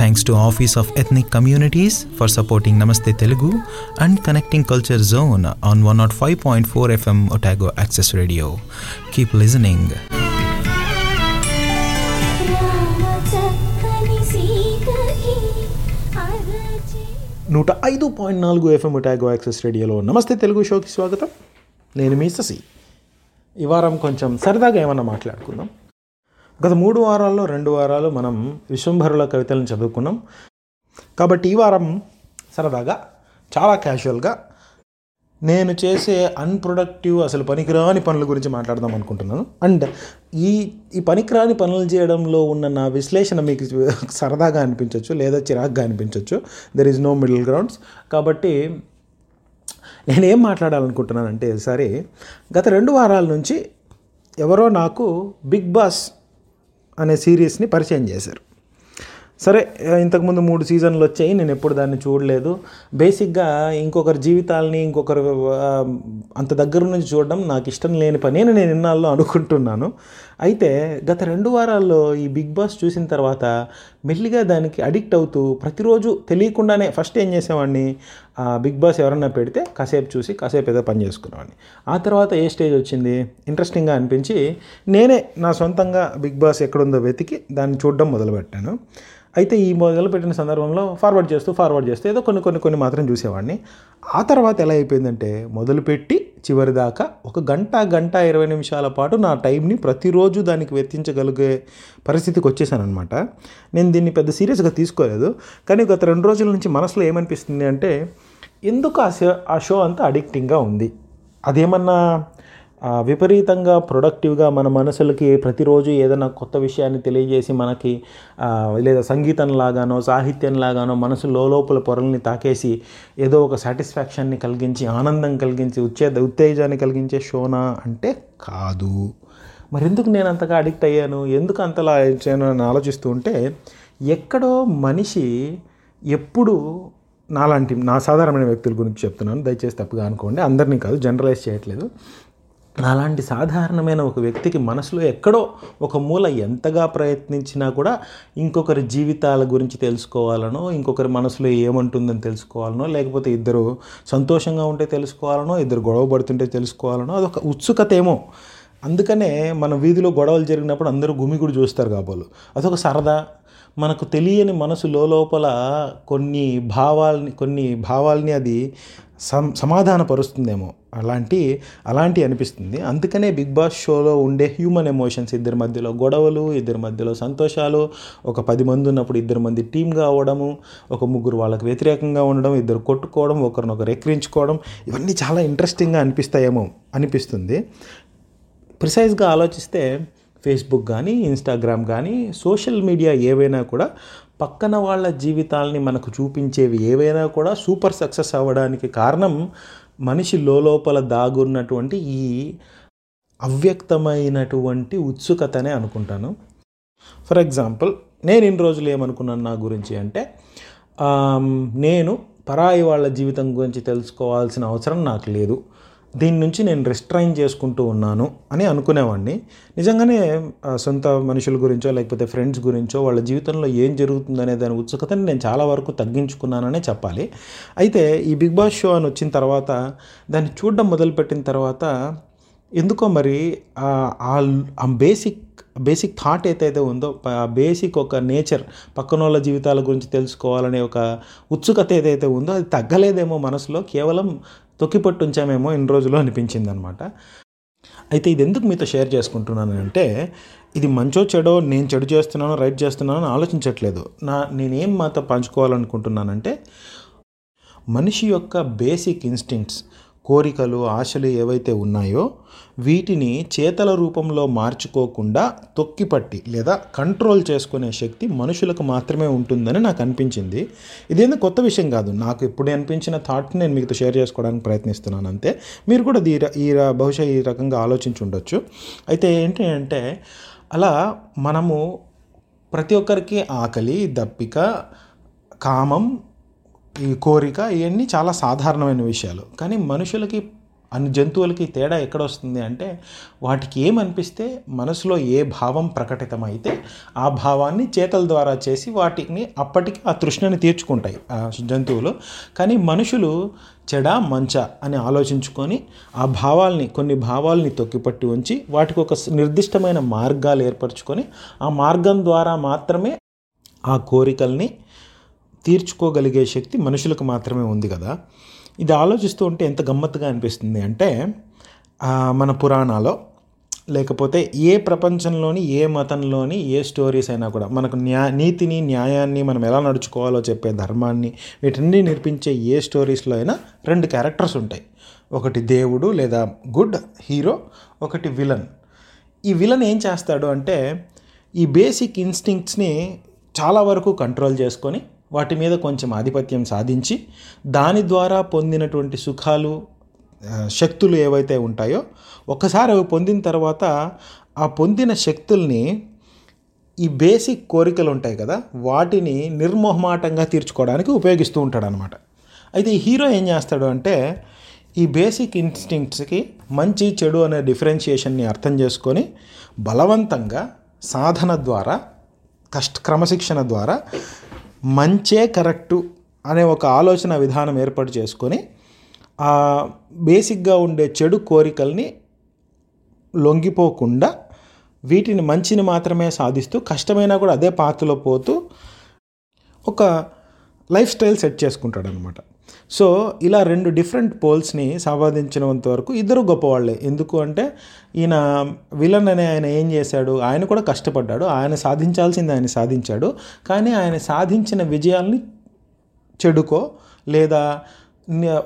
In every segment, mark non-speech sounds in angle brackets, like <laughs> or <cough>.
Thanks to office of ethnic communities for supporting నమస్తే Telugu and connecting culture zone on one nought five point four FM Otago access radio keep listening నూట ఐదు point నాలుగు FM Otago access రేడియోలో నమస్తే తెలుగు షోకి స్వాగతం. నేను మీ ససి ఈ వారం కొంచెం సరదాగా ఏమన్నా మాట్లాడుకుందాం. గత మూడు వారాల్లో రెండు వారాలు మనం విశ్వంభరుల కవితలను చదువుకున్నాం. కాబట్టి ఈ వారం సరదాగా చాలా క్యాజువల్గా నేను చేసే అన్ప్రొడక్టివ్ అసలు పనికిరాని పనుల గురించి మాట్లాడదాం అనుకుంటున్నాను. అండ్ ఈ ఈ పనికిరాని పనులు చేయడంలో ఉన్న నా విశ్లేషణ మీకు సరదాగా అనిపించవచ్చు లేదా చిరాగ్గా అనిపించవచ్చు there is no middle grounds కాబట్టి నేనేం మాట్లాడాలనుకుంటున్నానంటే సరే గత రెండు వారాల నుంచి ఎవరో నాకు బిగ్ బాస్ అనే సిరీస్ని పరిచయం చేశారు. సరే ఇంతకుముందు మూడు సీజన్లు వచ్చాయి నేను ఎప్పుడు దాన్ని చూడలేదు. బేసిక్గా ఇంకొకరి జీవితాలని ఇంకొకరు అంత దగ్గర నుంచి చూడడం నాకు ఇష్టం లేని పని అని నేను ఇన్నాళ్ళు అనుకుంటున్నాను. అయితే గత రెండు వారాల్లో ఈ బిగ్ బాస్ చూసిన తర్వాత మెల్లిగా దానికి అడిక్ట్ అవుతూ ప్రతిరోజు తెలియకుండానే ఫస్ట్ ఏం చేసేవాడిని? ఆ బిగ్ బాస్ ఎవరన్నా పెడితే కాసేపు చూసి కాసేపు ఏదో పని చేసుకునేవాడిని. ఆ తర్వాత ఏ స్టేజ్ వచ్చింది? ఇంట్రెస్టింగ్గా అనిపించి నేనే నా సొంతంగా బిగ్ బాస్ ఎక్కడుందో వెతికి దాన్ని చూడడం మొదలుపెట్టాను. అయితే ఈ మొదలుపెట్టిన సందర్భంలో ఫార్వర్డ్ చేస్తూ ఫార్వర్డ్ చేస్తూ ఏదో కొన్ని కొన్ని కొన్ని మాత్రం చూసేవాడిని. ఆ తర్వాత ఎలా అయిపోయిందంటే మొదలుపెట్టి చివరి దాకా ఒక గంట గంట ఇరవై నిమిషాల పాటు నా టైంని ప్రతిరోజు దానికి వెత్తించగలిగే పరిస్థితికి వచ్చేసాను అనమాట నేను దీన్ని పెద్ద సీరియస్గా తీసుకోలేదు. కానీ గత రెండు రోజుల నుంచి మనసులో ఏమనిపిస్తుంది అంటే ఎందుకు ఆ షో ఆ షో అంతా అడిక్టింగ్గా ఉంది? అదేమన్నా విపరీతంగా ప్రొడక్టివ్గా మన మనసులకి ప్రతిరోజు ఏదైనా కొత్త విషయాన్ని తెలియజేసి మనకి లేదా సంగీతం లాగానో సాహిత్యం లాగానో మనసు లోపల పొరల్ని తాకేసి ఏదో ఒక సాటిస్ఫాక్షన్ని కలిగించి ఆనందం కలిగించి ఉచ్చేద ఉత్తేజాన్ని కలిగించే షోనా అంటే కాదు. మరి ఎందుకు నేను అంతగా అడిక్ట్ అయ్యాను? ఎందుకు అంతలా చేయను అని ఆలోచిస్తూ ఉంటే ఎక్కడో మనిషి ఎప్పుడు నాలాంటి నా సాధారణమైన వ్యక్తుల గురించి చెప్తున్నాను. దయచేసి తప్పుగా అనుకోండి. అందరినీ కాదు జనరలైజ్ చేయట్లేదు. అలాంటి సాధారణమైన ఒక వ్యక్తికి మనసులో ఎక్కడో ఒక మూల ఎంతగా ప్రయత్నించినా కూడా ఇంకొకరి జీవితాల గురించి తెలుసుకోవాలనో ఇంకొకరి మనసులో ఏమంటుందని తెలుసుకోవాలనో లేకపోతే ఇద్దరు సంతోషంగా ఉంటే తెలుసుకోవాలనో ఇద్దరు గొడవ పడుతుంటే తెలుసుకోవాలనో అదొక ఉత్సుకత ఏమో అందుకనే మన వీధిలో గొడవలు జరిగినప్పుడు అందరూ గుమిగుడు చూస్తారు కాబోలు. అదొక సరదా మనకు తెలియని మనసు లోపల కొన్ని భావాల్ని కొన్ని భావాల్ని అది సం సమాధానపరుస్తుందేమో. అలాంటి అలాంటి అనిపిస్తుంది. అందుకనే బిగ్ బాస్ షోలో ఉండే హ్యూమన్ ఎమోషన్స్ ఇద్దరి మధ్యలో గొడవలు ఇద్దరి మధ్యలో సంతోషాలు ఒక పది మంది ఉన్నప్పుడు ఇద్దరు మంది టీమ్గా అవ్వడము ఒక ముగ్గురు వాళ్ళకి వ్యతిరేకంగా ఉండడం ఇద్దరు కొట్టుకోవడం ఒకరినొకరు ఎక్కిరించుకోవడం ఇవన్నీ చాలా ఇంట్రెస్టింగ్గా అనిపిస్తాయేమో అనిపిస్తుంది. ప్రిసైజ్గా ఆలోచిస్తే ఫేస్బుక్ కానీ ఇన్స్టాగ్రామ్ కానీ సోషల్ మీడియా ఏవైనా కూడా పక్కన వాళ్ళ జీవితాలని మనకు చూపించేవి ఏవైనా కూడా సూపర్ సక్సెస్ అవ్వడానికి కారణం మనిషి లోపల దాగున్నటువంటి ఈ అవ్యక్తమైనటువంటి ఉత్సుకతనే అనుకుంటాను. ఫర్ ఎగ్జాంపుల్ నేను ఇన్ని రోజులు ఏమనుకున్నాను నా గురించి అంటే నేను పరాయి వాళ్ళ జీవితం గురించి తెలుసుకోవాల్సిన అవసరం నాకు లేదు. దీని నుంచి నేను రిస్ట్రైన్ చేసుకుంటూ ఉన్నాను అని అనుకునేవాడిని నిజంగానే ఆ, సొంత మనుషుల గురించో లేకపోతే ఫ్రెండ్స్ గురించో వాళ్ళ జీవితంలో ఏం జరుగుతుందనే దాని ఉత్సుకతని నేను చాలా వరకు తగ్గించుకున్నాననే చెప్పాలి. అయితే ఈ బిగ్ బాస్ షో అని వచ్చిన తర్వాత దాన్ని చూడడం మొదలుపెట్టిన తర్వాత ఎందుకో మరి ఆ- ఆ బేసిక్ బేసిక్ థాట్ ఏదైతే ఉందో ఆ బేసిక్ ఒక నేచర్ పక్కన వాళ్ళ జీవితాల గురించి తెలుసుకోవాలనే ఒక ఉత్సుకత ఏదైతే ఉందో అది తగ్గలేదేమో మనసులో. కేవలం తొక్కిపట్టు ఉంచామేమో ఇన్ని రోజులు అనిపించింది అనమాట అయితే ఇది ఎందుకు మీతో షేర్ చేసుకుంటున్నాను అంటే ఇది మంచో చెడో నేను చెడు చేస్తున్నానో రైట్ చేస్తున్నానో ఆలోచించట్లేదు. నా నేనేం మాతో పంచుకోవాలనుకుంటున్నానంటే మనిషి యొక్క బేసిక్ ఇన్స్టింక్ట్స్ కోరికలు ఆశలు ఏవైతే ఉన్నాయో వీటిని చేతల రూపంలో మార్చుకోకుండా తొక్కిపట్టి లేదా కంట్రోల్ చేసుకునే శక్తి మనుషులకు మాత్రమే ఉంటుందని నాకు అనిపించింది. ఇదేందో కొత్త విషయం కాదు. నాకు ఇప్పుడు అనిపించిన థాట్ని నేను మీతో షేర్ చేసుకోవడానికి ప్రయత్నిస్తున్నాను అంతే. మీరు కూడా ఈ ఈ బహుశా ఈ రకంగా ఆలోచించి ఉండొచ్చు. అయితే ఏంటి అంటే అలా మనము ప్రతి ఒక్కరికి ఆకలి దప్పిక కామం ఈ కోరిక ఇవన్నీ చాలా సాధారణమైన విషయాలు. కానీ మనుషులకి అన్ని జంతువులకి తేడా ఎక్కడ వస్తుంది అంటే వాటికి ఏమనిపిస్తే మనసులో ఏ భావం ప్రకటితమైతే ఆ భావాన్ని చేతల ద్వారా చేసి వాటిని అప్పటికి ఆ తృష్ణని తీర్చుకుంటాయి ఆ జంతువులు. కానీ మనుషులు చెడ మంచ అని ఆలోచించుకొని ఆ భావాల్ని కొన్ని భావాల్ని తొక్కిపట్టి ఉంచి వాటికి ఒక నిర్దిష్టమైన మార్గాలు ఏర్పరచుకొని ఆ మార్గం ద్వారా మాత్రమే ఆ కోరికల్ని తీర్చుకోగలిగే శక్తి మనుషులకు మాత్రమే ఉంది కదా. ఇది ఆలోచిస్తూ ఉంటే ఎంత గమ్మత్తుగా అనిపిస్తుంది అంటే మన పురాణాలో లేకపోతే ఏ ప్రపంచంలోని ఏ మతంలోని ఏ స్టోరీస్ అయినా కూడా మనకు న్యా నీతిని న్యాయాన్ని మనం ఎలా నడుచుకోవాలో చెప్పే ధర్మాన్ని వీటన్ని నేర్పించే ఏ స్టోరీస్లో అయినా రెండు క్యారెక్టర్స్ ఉంటాయి. ఒకటి దేవుడు లేదా గుడ్ హీరో ఒకటి విలన్. ఈ విలన్ ఏం చేస్తాడు అంటే ఈ బేసిక్ ఇన్స్టింక్ట్స్ని చాలా వరకు కంట్రోల్ చేసుకొని వాటి మీద కొంచెం ఆధిపత్యం సాధించి దాని ద్వారా పొందినటువంటి సుఖాలు శక్తులు ఏవైతే ఉంటాయో ఒక్కసారి అవి పొందిన తర్వాత ఆ పొందిన శక్తుల్ని ఈ బేసిక్ కోరికలు ఉంటాయి కదా వాటిని నిర్మోహమాటంగా తీర్చుకోవడానికి ఉపయోగిస్తూ ఉంటాడు అనమాట అయితే ఈ హీరో ఏం చేస్తాడు అంటే ఈ బేసిక్ ఇన్స్టింక్ట్స్కి మంచి చెడు అనే డిఫరెన్షియేషన్ని అర్థం చేసుకొని బలవంతంగా సాధన ద్వారా కష్ట క్రమశిక్షణ ద్వారా మంచే కరెక్టు అనే ఒక ఆలోచన విధానం ఏర్పాటు చేసుకొని ఆ బేసిక్గా ఉండే చెడు కోరికల్ని లొంగిపోకుండా వీటిని మంచిని మాత్రమే సాధిస్తూ కష్టమైనా కూడా అదే పాత్రలో పోతూ ఒక లైఫ్ స్టైల్ సెట్ చేసుకుంటాడనమాట. సో ఇలా రెండు డిఫరెంట్ పోల్స్ని సంపాదించినంత వరకు ఇద్దరు గొప్పవాళ్ళే ఎందుకు అంటే ఈయన విలన్ అనే ఆయన ఏం చేశాడు? ఆయన కూడా కష్టపడ్డాడు. ఆయన సాధించాల్సింది ఆయన సాధించాడు. కానీ ఆయన సాధించిన విజయాల్ని చెడుకో లేదా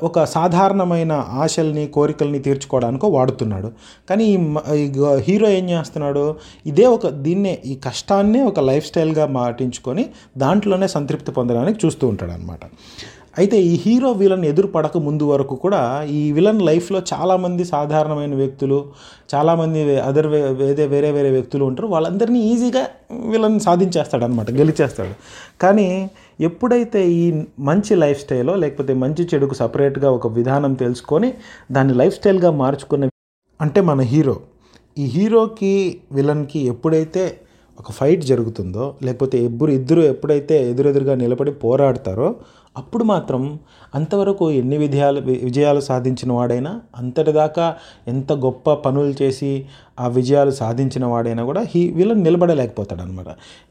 ఒక సాధారణమైన ఆశల్ని కోరికల్ని తీర్చుకోవడానికో వాడుతున్నాడు. కానీ ఈ హీరో ఏం చేస్తున్నాడు? ఇదే ఒక దీన్నే ఈ కష్టాన్నే ఒక లైఫ్ స్టైల్గా మాటించుకొని దాంట్లోనే సంతృప్తి పొందడానికి చూస్తూ ఉంటాడు అనమాట అయితే ఈ హీరో విలన్ ఎదురు పడక ముందు వరకు కూడా ఈ విలన్ లైఫ్లో చాలామంది సాధారణమైన వ్యక్తులు చాలామంది అదర్ వేరే వేరే వేరే వ్యక్తులు ఉంటారు. వాళ్ళందరినీ ఈజీగా విలన్ సాధించేస్తాడనమాట గెలిచేస్తాడు. కానీ ఎప్పుడైతే ఈ మంచి లైఫ్ స్టైలో లేకపోతే మంచి చెడుకు సపరేట్గా ఒక విధానం తెలుసుకొని దాన్ని లైఫ్ స్టైల్గా మార్చుకున్న అంటే మన హీరో. ఈ హీరోకి విలన్కి ఎప్పుడైతే ఒక ఫైట్ జరుగుతుందో లేకపోతే ఇద్దరు ఇద్దరు ఎప్పుడైతే ఎదురెదురుగా నిలబడి పోరాడతారో అప్పుడు మాత్రం అంతవరకు ఎన్ని విజయాలు విజయాలు సాధించిన వాడైనా అంతటిదాకా ఎంత గొప్ప పనులు చేసి ఆ విజయాలు సాధించిన వాడైనా కూడా హీ వీళ్ళని నిలబడలేకపోతాడు అనమాట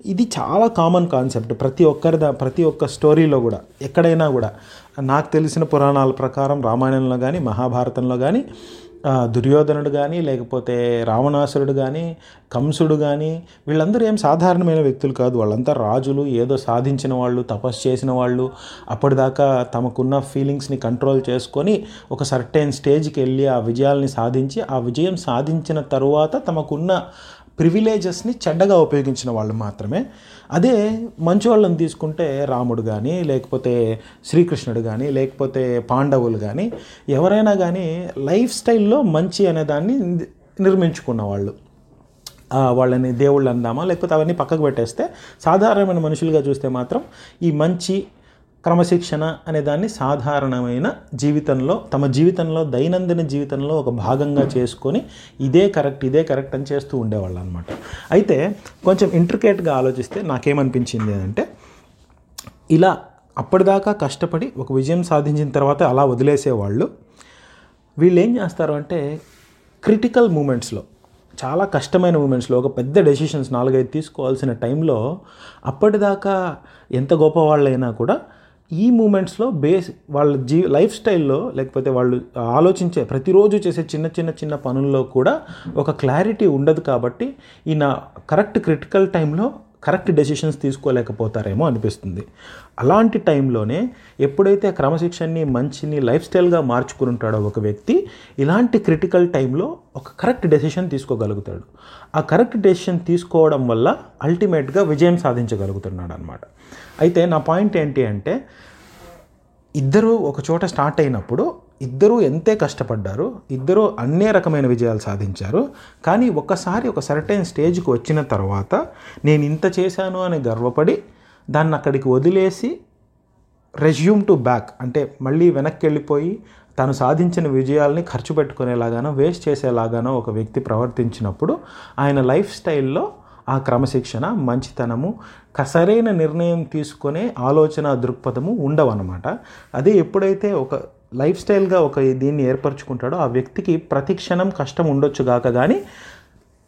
ఇది చాలా కామన్ కాన్సెప్ట్ ప్రతి ఒక్కరి దా ప్రతి ఒక్క స్టోరీలో కూడా ఎక్కడైనా కూడా. నాకు తెలిసిన పురాణాల ప్రకారం రామాయణంలో కానీ మహాభారతంలో కానీ దుర్యోధనుడు కానీ లేకపోతే రావణాసురుడు కానీ కంసుడు కానీ వీళ్ళందరూ ఏం సాధారణమైన వ్యక్తులు కాదు. వాళ్ళంతా రాజులు ఏదో సాధించిన వాళ్ళు తపస్సు చేసిన వాళ్ళు. అప్పటిదాకా తమకున్న ఫీలింగ్స్ని కంట్రోల్ చేసుకొని ఒక సర్టెన్ స్టేజ్కి వెళ్ళి ఆ విజయాల్ని సాధించి ఆ విజయం సాధించిన తరువాత తమకున్న ప్రివిలేజెస్ని చెడ్డగా ఉపయోగించిన వాళ్ళు మాత్రమే. అదే మంచి వాళ్ళని తీసుకుంటే రాముడు కానీ లేకపోతే శ్రీకృష్ణుడు కానీ లేకపోతే పాండవులు కానీ ఎవరైనా కానీ లైఫ్ స్టైల్లో మంచి అనే దాన్ని నిర్మించుకున్న వాళ్ళు. వాళ్ళని దేవుళ్ళు అందామా లేకపోతే అవన్నీ పక్కకు పెట్టేస్తే సాధారణమైన మనుషులుగా చూస్తే మాత్రం ఈ మంచి క్రమశిక్షణ అనే దాన్ని సాధారణమైన జీవితంలో తమ జీవితంలో దైనందిన జీవితంలో ఒక భాగంగా చేసుకొని ఇదే కరెక్ట్ ఇదే కరెక్ట్ అని చేస్తూ ఉండేవాళ్ళు అనమాట అయితే కొంచెం ఇంట్రికేట్గా ఆలోచిస్తే నాకేమనిపించింది అంటే ఇలా అప్పటిదాకా కష్టపడి ఒక విజయం సాధించిన తర్వాత అలా వదిలేసేవాళ్ళు వీళ్ళు ఏం చేస్తారు అంటే క్రిటికల్ మూమెంట్స్లో చాలా కష్టమైన మూమెంట్స్లో ఒక పెద్ద డెసిషన్స్ నాలుగైదు తీసుకోవాల్సిన టైంలో అప్పటిదాకా ఎంత గొప్పవాళ్ళైనా కూడా ఈ మూమెంట్స్లో బేస్ వాళ్ళ జీ లైఫ్ స్టైల్లో లేకపోతే వాళ్ళు ఆలోచించే ప్రతిరోజు చేసే చిన్న చిన్న చిన్న పనుల్లో కూడా ఒక క్లారిటీ ఉండదు కాబట్టి ఈయన కరెక్ట్ క్రిటికల్ టైంలో కరెక్ట్ డెసిషన్స్ తీసుకోలేకపోతారేమో అనిపిస్తుంది. అలాంటి టైంలోనే ఎప్పుడైతే క్రమశిక్షణని మంచిని లైఫ్ స్టైల్గా మార్చుకుంటాడో ఒక వ్యక్తి ఇలాంటి క్రిటికల్ టైంలో ఒక కరెక్ట్ డెసిషన్ తీసుకోగలుగుతాడు. ఆ కరెక్ట్ డెసిషన్ తీసుకోవడం వల్ల అల్టిమేట్గా విజయం సాధించగలుగుతున్నాడు అనమాట అయితే నా పాయింట్ ఏంటి అంటే ఇద్దరు ఒక చోట స్టార్ట్ అయినప్పుడు ఇద్దరూ ఎంతే కష్టపడ్డారు ఇద్దరూ అన్నే రకమైన విజయాలు సాధించారు కానీ ఒక్కసారి ఒక సర్టైన్ స్టేజ్కి వచ్చిన తర్వాత నేను ఇంత చేశాను అని గర్వపడి దాన్ని అక్కడికి వదిలేసి రెజ్యూమ్ టు బ్యాక్ అంటే మళ్ళీ వెనక్కి వెళ్ళిపోయి తను సాధించిన విజయాల్ని ఖర్చు పెట్టుకునేలాగానో వేస్ట్ చేసేలాగానో ఒక వ్యక్తి ప్రవర్తించినప్పుడు ఆయన లైఫ్ స్టైల్లో ఆ క్రమశిక్షణ మంచితనము సరైన నిర్ణయం తీసుకునే ఆలోచన దృక్పథము ఉండవన్నమాట. అదే ఎప్పుడైతే ఒక లైఫ్ స్టైల్గా ఒక దీన్ని ఏర్పరచుకుంటాడో ఆ వ్యక్తికి ప్రతి క్షణం కష్టం ఉండొచ్చు గాక కానీ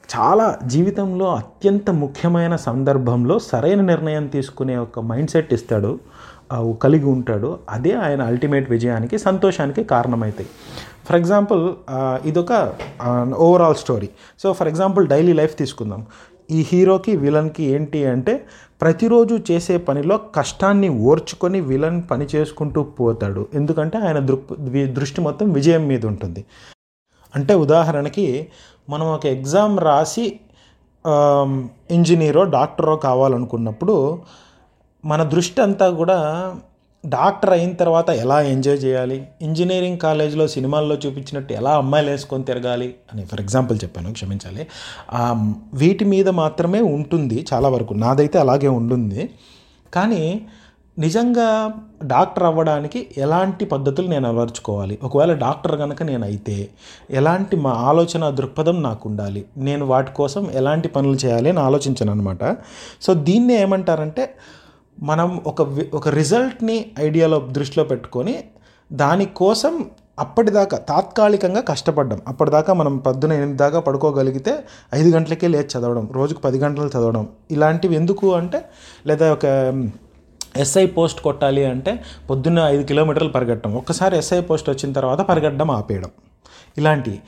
చాలా జీవితంలో అత్యంత ముఖ్యమైన సందర్భంలో సరైన నిర్ణయం తీసుకునే ఒక మైండ్ సెట్ ఇస్తాడు కలిగి ఉంటాడు. అదే ఆయన అల్టిమేట్ విజయానికి సంతోషానికి కారణమవుతాయి ఫర్ ఎగ్జాంపుల్ ఇదొక overall story so for example daily life తీసుకుందాం. ఈ హీరోకి విలన్కి ఏంటి అంటే ప్రతిరోజు చేసే పనిలో కష్టాన్ని ఓర్చుకొని విలన్ పని చేసుకుంటూ పోతాడు. ఎందుకంటే ఆయన దృక్ దృష్టి మొత్తం విజయం మీద ఉంటుంది. అంటే ఉదాహరణకి మనం ఒక ఎగ్జామ్ రాసి ఇంజనీరో డాక్టరో కావాలనుకున్నప్పుడు మన దృష్టి అంతా కూడా డాక్టర్ అయిన తర్వాత ఎలా ఎంజాయ్ చేయాలి? ఇంజనీరింగ్ కాలేజ్లో సినిమాల్లో చూపించినట్టు ఎలా అమ్మాయిలు వేసుకొని తిరగాలి అని ఫర్ ఎగ్జాంపుల్ చెప్పాను క్షమించాలి. వీటి మీద మాత్రమే ఉంటుంది చాలా వరకు. నాదైతే అలాగే ఉంటుంది కానీ నిజంగా డాక్టర్ అవ్వడానికి ఎలాంటి పద్ధతులు నేను అలవర్చుకోవాలి? ఒకవేళ డాక్టర్ కనుక నేను అయితే ఎలాంటి మా ఆలోచన దృక్పథం నాకు ఉండాలి నేను వాటి కోసం ఎలాంటి పనులు చేయాలి అని ఆలోచించాను అనమాట సో దీన్ని ఏమంటారంటే మనం ఒక ఒక రిజల్ట్ని ఐడియాలో దృష్టిలో పెట్టుకొని దానికోసం అప్పటిదాకా తాత్కాలికంగా కష్టపడ్డాం. అప్పటిదాకా మనం పొద్దున ఎనిమిది దాకా పడుకోగలిగితే ఐదు గంటలకే లేచి చదవడం రోజుకు పది గంటలు చదవడం. ఇలాంటివి ఎందుకు అంటే లేదా ఒక ఎస్ఐ పోస్ట్ కొట్టాలి అంటే పొద్దున్న ఐదు కిలోమీటర్లు పరిగెట్టడం. ఒక్కసారి ఎస్ఐ పోస్ట్ వచ్చిన తర్వాత పరిగెట్టడం ఆపేయడం. ఇలాంటి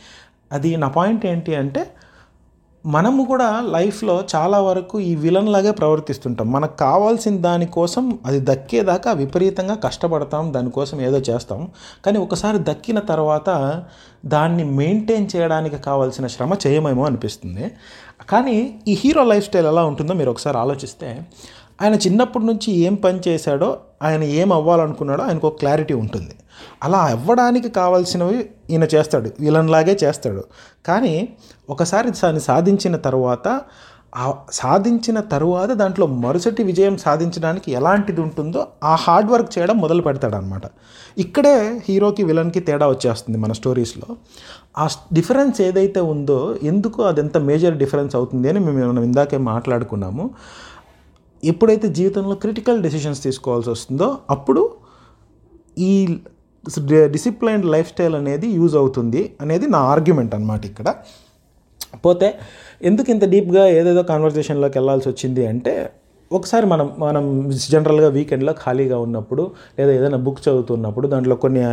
అది నా పాయింట్ ఏంటి అంటే మనము కూడా లైఫ్లో చాలా వరకు ఈ విలన్ లాగే ప్రవర్తిస్తుంటాం. మనకు కావాల్సిన దానికోసం అది దక్కేదాకా విపరీతంగా కష్టపడతాం దానికోసం ఏదో చేస్తాం. కానీ ఒకసారి దక్కిన తర్వాత దాన్ని మెయింటైన్ చేయడానికి కావాల్సిన శ్రమ చేయమేమో అనిపిస్తుంది. కానీ ఈ హీరో లైఫ్ స్టైల్ ఎలా ఉంటుందో మీరు ఒకసారి ఆలోచిస్తే ఆయన చిన్నప్పటి నుంచి ఏం పని చేశాడో ఆయన ఏం అవ్వాలనుకున్నాడో ఆయనకు ఒక క్లారిటీ ఉంటుంది. అలా అవ్వడానికి కావాల్సినవి ఈయన చేస్తాడు. వీళ్ళనిలాగే చేస్తాడు. కానీ ఒకసారి దాన్ని సాధించిన తర్వాత సాధించిన తరువాత దాంట్లో మరుసటి విజయం సాధించడానికి ఎలాంటిది ఉంటుందో ఆ హార్డ్ వర్క్ చేయడం మొదలు పెడతాడనమాట ఇక్కడే హీరోకి విలన్కి తేడా వచ్చేస్తుంది మన స్టోరీస్లో. ఆ డిఫరెన్స్ ఏదైతే ఉందో ఎందుకు అది ఎంత మేజర్ డిఫరెన్స్ అవుతుంది అని మేము మనం ఇందాకే మాట్లాడుకున్నాము. ఎప్పుడైతే జీవితంలో క్రిటికల్ డెసిషన్స్ తీసుకోవాల్సి వస్తుందో అప్పుడు ఈ డిసిప్లైన్డ్ లైఫ్ స్టైల్ అనేది యూజ్ అవుతుంది అనేది నా ఆర్గ్యుమెంట్ అనమాట ఇక్కడ. పోతే ఎందుకు ఇంత డీప్గా ఏదేదో కాన్వర్జేషన్లోకి వెళ్ళాల్సి వచ్చింది అంటే ఒకసారి మనం మనం జనరల్గా వీకెండ్లో ఖాళీగా ఉన్నప్పుడు లేదా ఏదైనా బుక్ చదువుతున్నప్పుడు దాంట్లో కొన్ని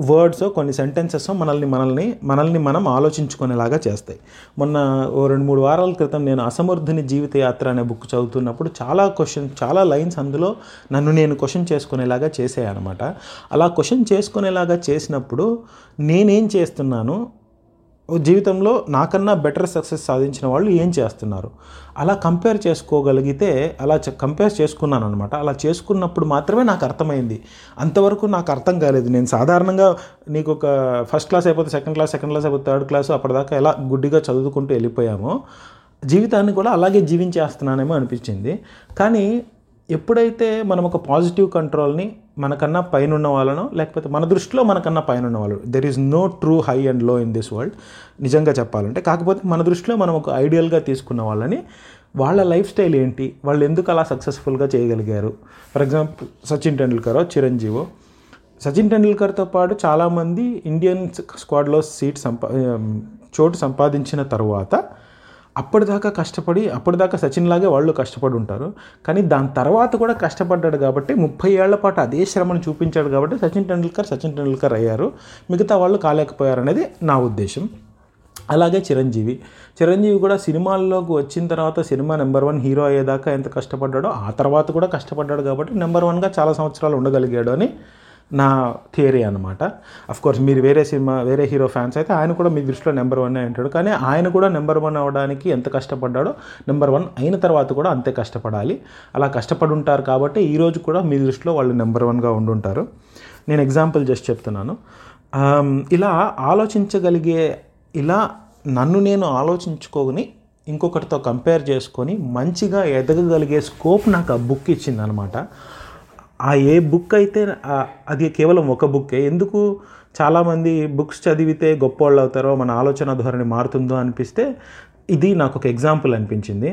వర్డ్స్ కొన్ని సెంటెన్సెస్ మనల్ని మనల్ని మనల్ని మనం ఆలోచించుకునేలాగా చేస్తాయి. మొన్న ఓ రెండు మూడు వారాల క్రితం నేను అసమర్థుని జీవిత యాత్ర అనే బుక్ చదువుతున్నప్పుడు చాలా క్వశ్చన్ చాలా లైన్స్ అందులో నన్ను నేను క్వశ్చన్ చేసుకునేలాగా చేసాయి అనమాట అలా క్వశ్చన్ చేసుకునేలాగా చేసినప్పుడు నేనేం చేస్తున్నాను జీవితంలో నాకన్నా బెటర్ సక్సెస్ సాధించిన వాళ్ళు ఏం చేస్తున్నారు? అలా కంపేర్ చేసుకోగలిగితే అలా కంపేర్ చేసుకున్నాను అనమాట అలా చేసుకున్నప్పుడు మాత్రమే నాకు అర్థమైంది. అంతవరకు నాకు అర్థం కాలేదు. నేను సాధారణంగా నీకు ఒక ఫస్ట్ క్లాస్ అయిపోతే సెకండ్ క్లాస్ సెకండ్ క్లాస్ అయిపోతే థర్డ్ క్లాస్ అప్పటిదాకా ఎలా గుడ్డిగా చదువుకుంటూ వెళ్ళిపోయామో జీవితాన్ని కూడా అలాగే జీవించేస్తున్నానేమో అనిపించింది. కానీ ఎప్పుడైతే మనం ఒక పాజిటివ్ కంట్రోల్ని మనకన్నా పైన ఉన్న వాళ్ళనో లేకపోతే మన దృష్టిలో మనకన్నా పైన ఉన్న వాళ్ళు there is no true high అండ్లో in this world నిజంగా చెప్పాలంటే కాకపోతే మన దృష్టిలో మనం ఒక ఐడియల్గా తీసుకున్న వాళ్ళని వాళ్ళ లైఫ్ స్టైల్ ఏంటి వాళ్ళు ఎందుకు అలా సక్సెస్ఫుల్గా చేయగలిగారు? ఫర్ ఎగ్జాంపుల్ సచిన్ టెండూల్కర్ చిరంజీవో సచిన్ టెండూల్కర్తో పాటు చాలామంది ఇండియన్ స్క్వాడ్లో సీట్ సంపా um, చోటు సంపాదించిన తర్వాత అప్పటిదాకా కష్టపడి అప్పటిదాకా సచిన్ లాగే వాళ్ళు కష్టపడి ఉంటారు. కానీ దాని తర్వాత కూడా కష్టపడ్డాడు కాబట్టి ముప్పై ఏళ్ళ పాటు అదే శ్రమను చూపించాడు కాబట్టి సచిన్ టెండూల్కర్ సచిన్ టెండూల్కర్ అయ్యారు. మిగతా వాళ్ళు కాలేకపోయారు అనేది నా ఉద్దేశం. అలాగే చిరంజీవి. చిరంజీవి కూడా సినిమాల్లోకి వచ్చిన తర్వాత సినిమా నెంబర్ వన్ హీరో అయ్యేదాకా ఎంత కష్టపడ్డాడో ఆ తర్వాత కూడా కష్టపడ్డాడు కాబట్టి నెంబర్ వన్గా చాలా సంవత్సరాలు ఉండగలిగాడు అని నా థియరీ అనమాట కోర్స్ మీరు వేరే సినిమా వేరే హీరో ఫ్యాన్స్ అయితే ఆయన కూడా మీ దృష్టిలో నెంబర్ వన్ అంటాడు. కానీ ఆయన కూడా నెంబర్ వన్ అవ్వడానికి ఎంత కష్టపడ్డాడో నెంబర్ వన్ అయిన తర్వాత కూడా అంతే కష్టపడాలి. అలా కష్టపడి ఉంటారు కాబట్టి ఈరోజు కూడా మీ దృష్టిలో వాళ్ళు నెంబర్ వన్గా ఉండుంటారు నేను ఎగ్జాంపుల్ జస్ట్ చెప్తున్నాను. ఇలా ఆలోచించగలిగే ఇలా నన్ను నేను ఆలోచించుకొని ఇంకొకటితో కంపేర్ చేసుకొని మంచిగా ఎదగగలిగే స్కోప్ నాకు ఆ బుక్ ఇచ్చిందనమాట ఆ ఏ బుక్ అయితే అది కేవలం ఒక బుక్కే ఎందుకు చాలామంది బుక్స్ చదివితే గొప్పవాళ్ళు అవుతారో మన ఆలోచన ధోరణి మారుతుందో అనిపిస్తే ఇది నాకు ఒక ఎగ్జాంపుల్ అనిపించింది.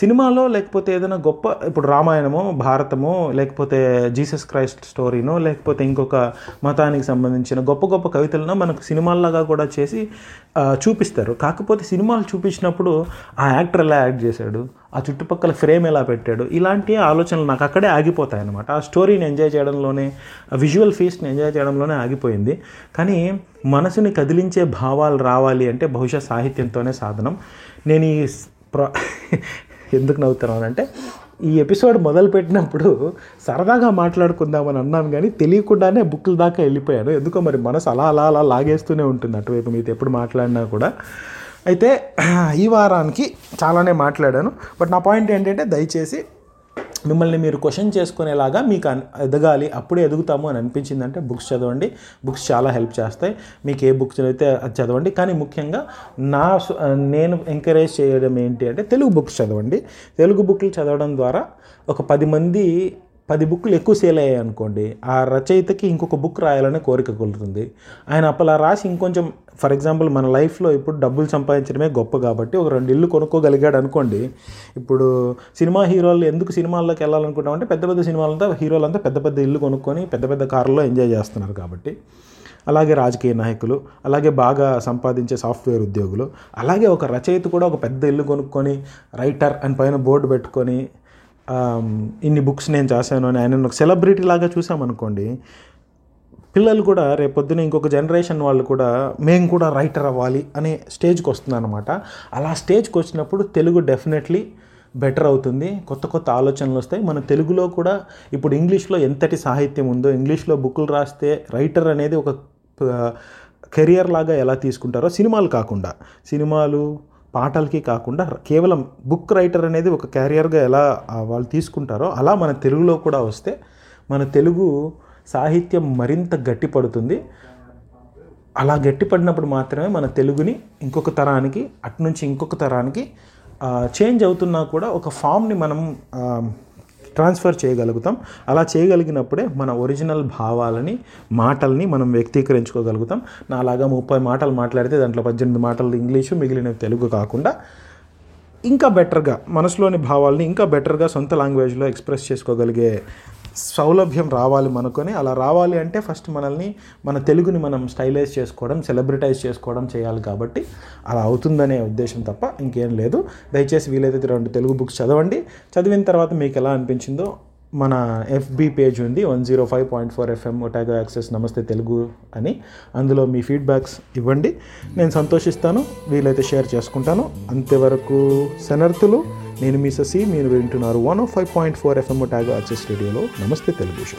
సినిమాలో లేకపోతే ఏదైనా గొప్ప ఇప్పుడు రామాయణమో భారతమో లేకపోతే జీసస్ క్రైస్ట్ స్టోరీనో లేకపోతే ఇంకొక మతానికి సంబంధించిన గొప్ప గొప్ప కవితలను మనకు సినిమాల్లాగా కూడా చేసి చూపిస్తారు. కాకపోతే సినిమాలు చూపించినప్పుడు ఆ యాక్టర్ ఎలా యాక్ట్ చేశాడు? ఆ చుట్టుపక్కల ఫ్రేమ్ ఎలా పెట్టాడు? ఇలాంటి ఆలోచనలు నాకు అక్కడే ఆగిపోతాయి అనమాట ఆ స్టోరీని ఎంజాయ్ చేయడంలోనే ఆ విజువల్ ఫీస్ట్ని ఎంజాయ్ చేయడంలోనే ఆగిపోయింది. కానీ మనసుని కదిలించే భావాలు రావాలి అంటే బహుశా సాహిత్యంతోనే సాధనం. నేను ఈ ప్రా <laughs> ఎందుకు నవ్వుతున్నాను అంటే ఈ ఎపిసోడ్ మొదలుపెట్టినప్పుడు సరదాగా మాట్లాడుకుందామని అన్నాను కానీ తెలియకుండానే బుక్ల దాకా వెళ్ళిపోయాను. ఎందుకో మరి మనసు అలా అలా అలా లాగేస్తూనే ఉంటుంది. అటువైపు మీతో ఎప్పుడు మాట్లాడినా కూడా. అయితే <clears throat> ఈ వారానికి చాలానే మాట్లాడాను. బట్ నా పాయింట్ ఏంటంటే దయచేసి మిమ్మల్ని మీరు క్వశ్చన్ చేసుకునేలాగా మీకు ఎదగాలి. అప్పుడే ఎదుగుతాము అని అనిపించిందంటే బుక్స్ చదవండి. బుక్స్ చాలా హెల్ప్ చేస్తాయి. మీకు ఏ బుక్స్ అయితే అది చదవండి. కానీ ముఖ్యంగా నా నేను ఎంకరేజ్ చేయడం ఏంటి అంటే తెలుగు బుక్స్ చదవండి. తెలుగు బుక్లు చదవడం ద్వారా ఒక పది మంది పది బుక్లు ఎక్కువ సేల్ అయ్యాయి అనుకోండి ఆ రచయితకి ఇంకొక బుక్ రాయాలనే కోరిక కొలుతుంది ఆయన అప్పలా రాసి ఇంకొంచెం ఫర్ ఎగ్జాంపుల్ మన లైఫ్లో ఇప్పుడు డబ్బులు సంపాదించడమే గొప్ప కాబట్టి ఒక రెండు ఇల్లు కొనుక్కోగలిగాడు అనుకోండి ఇప్పుడు సినిమా హీరోలు ఎందుకు సినిమాల్లోకి వెళ్ళాలనుకుంటామంటే పెద్ద పెద్ద సినిమాలంతా హీరోలంతా పెద్ద పెద్ద ఇల్లు కొనుక్కొని పెద్ద పెద్ద కార్లలో ఎంజాయ్ చేస్తున్నారు కాబట్టి. అలాగే రాజకీయ నాయకులు అలాగే బాగా సంపాదించే సాఫ్ట్వేర్ ఉద్యోగులు అలాగే ఒక రచయిత కూడా ఒక పెద్ద ఇల్లు కొనుక్కొని రైటర్ అని పైన బోర్డు పెట్టుకొని ఇన్ని బుక్స్ నేను చేశాను అని ఆయన ఒక సెలబ్రిటీ లాగా చూసామనుకోండి పిల్లలు కూడా రేపొద్దున ఇంకొక జనరేషన్ వాళ్ళు కూడా మేము కూడా రైటర్ అవ్వాలి అనే స్టేజ్కి వస్తుందన్నమాట. అలా స్టేజ్కి వచ్చినప్పుడు తెలుగు డెఫినెట్లీ బెటర్ అవుతుంది. కొత్త కొత్త ఆలోచనలు వస్తాయి. మన తెలుగులో కూడా ఇప్పుడు ఇంగ్లీష్లో ఎంతటి సాహిత్యం ఉందో ఇంగ్లీష్లో బుక్కులు రాస్తే రైటర్ అనేది ఒక కెరియర్ లాగా ఎలా తీసుకుంటారో సినిమాలు కాకుండా. సినిమాలు పాటలకి కాకుండా కేవలం బుక్ రైటర్ అనేది ఒక క్యారియర్గా ఎలా వాళ్ళు తీసుకుంటారో అలా మన తెలుగులో కూడా వస్తే మన తెలుగు సాహిత్యం మరింత గట్టిపడుతుంది. అలా గట్టిపడినప్పుడు మాత్రమే మన తెలుగుని ఇంకొక తరానికి అటునుంచి ఇంకొక తరానికి చేంజ్ అవుతున్నా కూడా ఒక ఫామ్ని మనం ట్రాన్స్ఫర్ చేయగలుగుతాం. అలా చేయగలిగినప్పుడే మన ఒరిజినల్ భావాలని మాటల్ని మనం వ్యక్తీకరించుకోగలుగుతాం. నాలాగా ముప్పై మాటలు మాట్లాడితే దాంట్లో పద్దెనిమిది మాటలు ఇంగ్లీషు మిగిలిన తెలుగు కాకుండా ఇంకా బెటర్గా మనసులోని భావాల్ని ఇంకా బెటర్గా సొంత లాంగ్వేజ్లో ఎక్స్ప్రెస్ చేసుకోగలిగే సౌలభ్యం రావాలి మనకొని అలా రావాలి అంటే ఫస్ట్ మనల్ని మన తెలుగుని మనం స్టైలైజ్ చేసుకోవడం సెలబ్రిటైజ్ చేసుకోవడం చేయాలి కాబట్టి అలా అవుతుందనే ఉద్దేశం తప్ప ఇంకేం లేదు. దయచేసి వీలైతే రెండు తెలుగు బుక్స్ చదవండి. చదివిన తర్వాత మీకు ఎలా అనిపించిందో మన ఎఫ్బి పేజ్ ఉంది one zero five point four FM Otago access నమస్తే తెలుగు అని. అందులో మీ ఫీడ్బ్యాక్స్ ఇవ్వండి. నేను సంతోషిస్తాను వీలైతే షేర్ చేసుకుంటాను. అంతేవరకు శనర్థులు నేను మీ ససి మీరు వింటున్నారు one five point four FM Otago access రేడియోలో నమస్తే Telugu show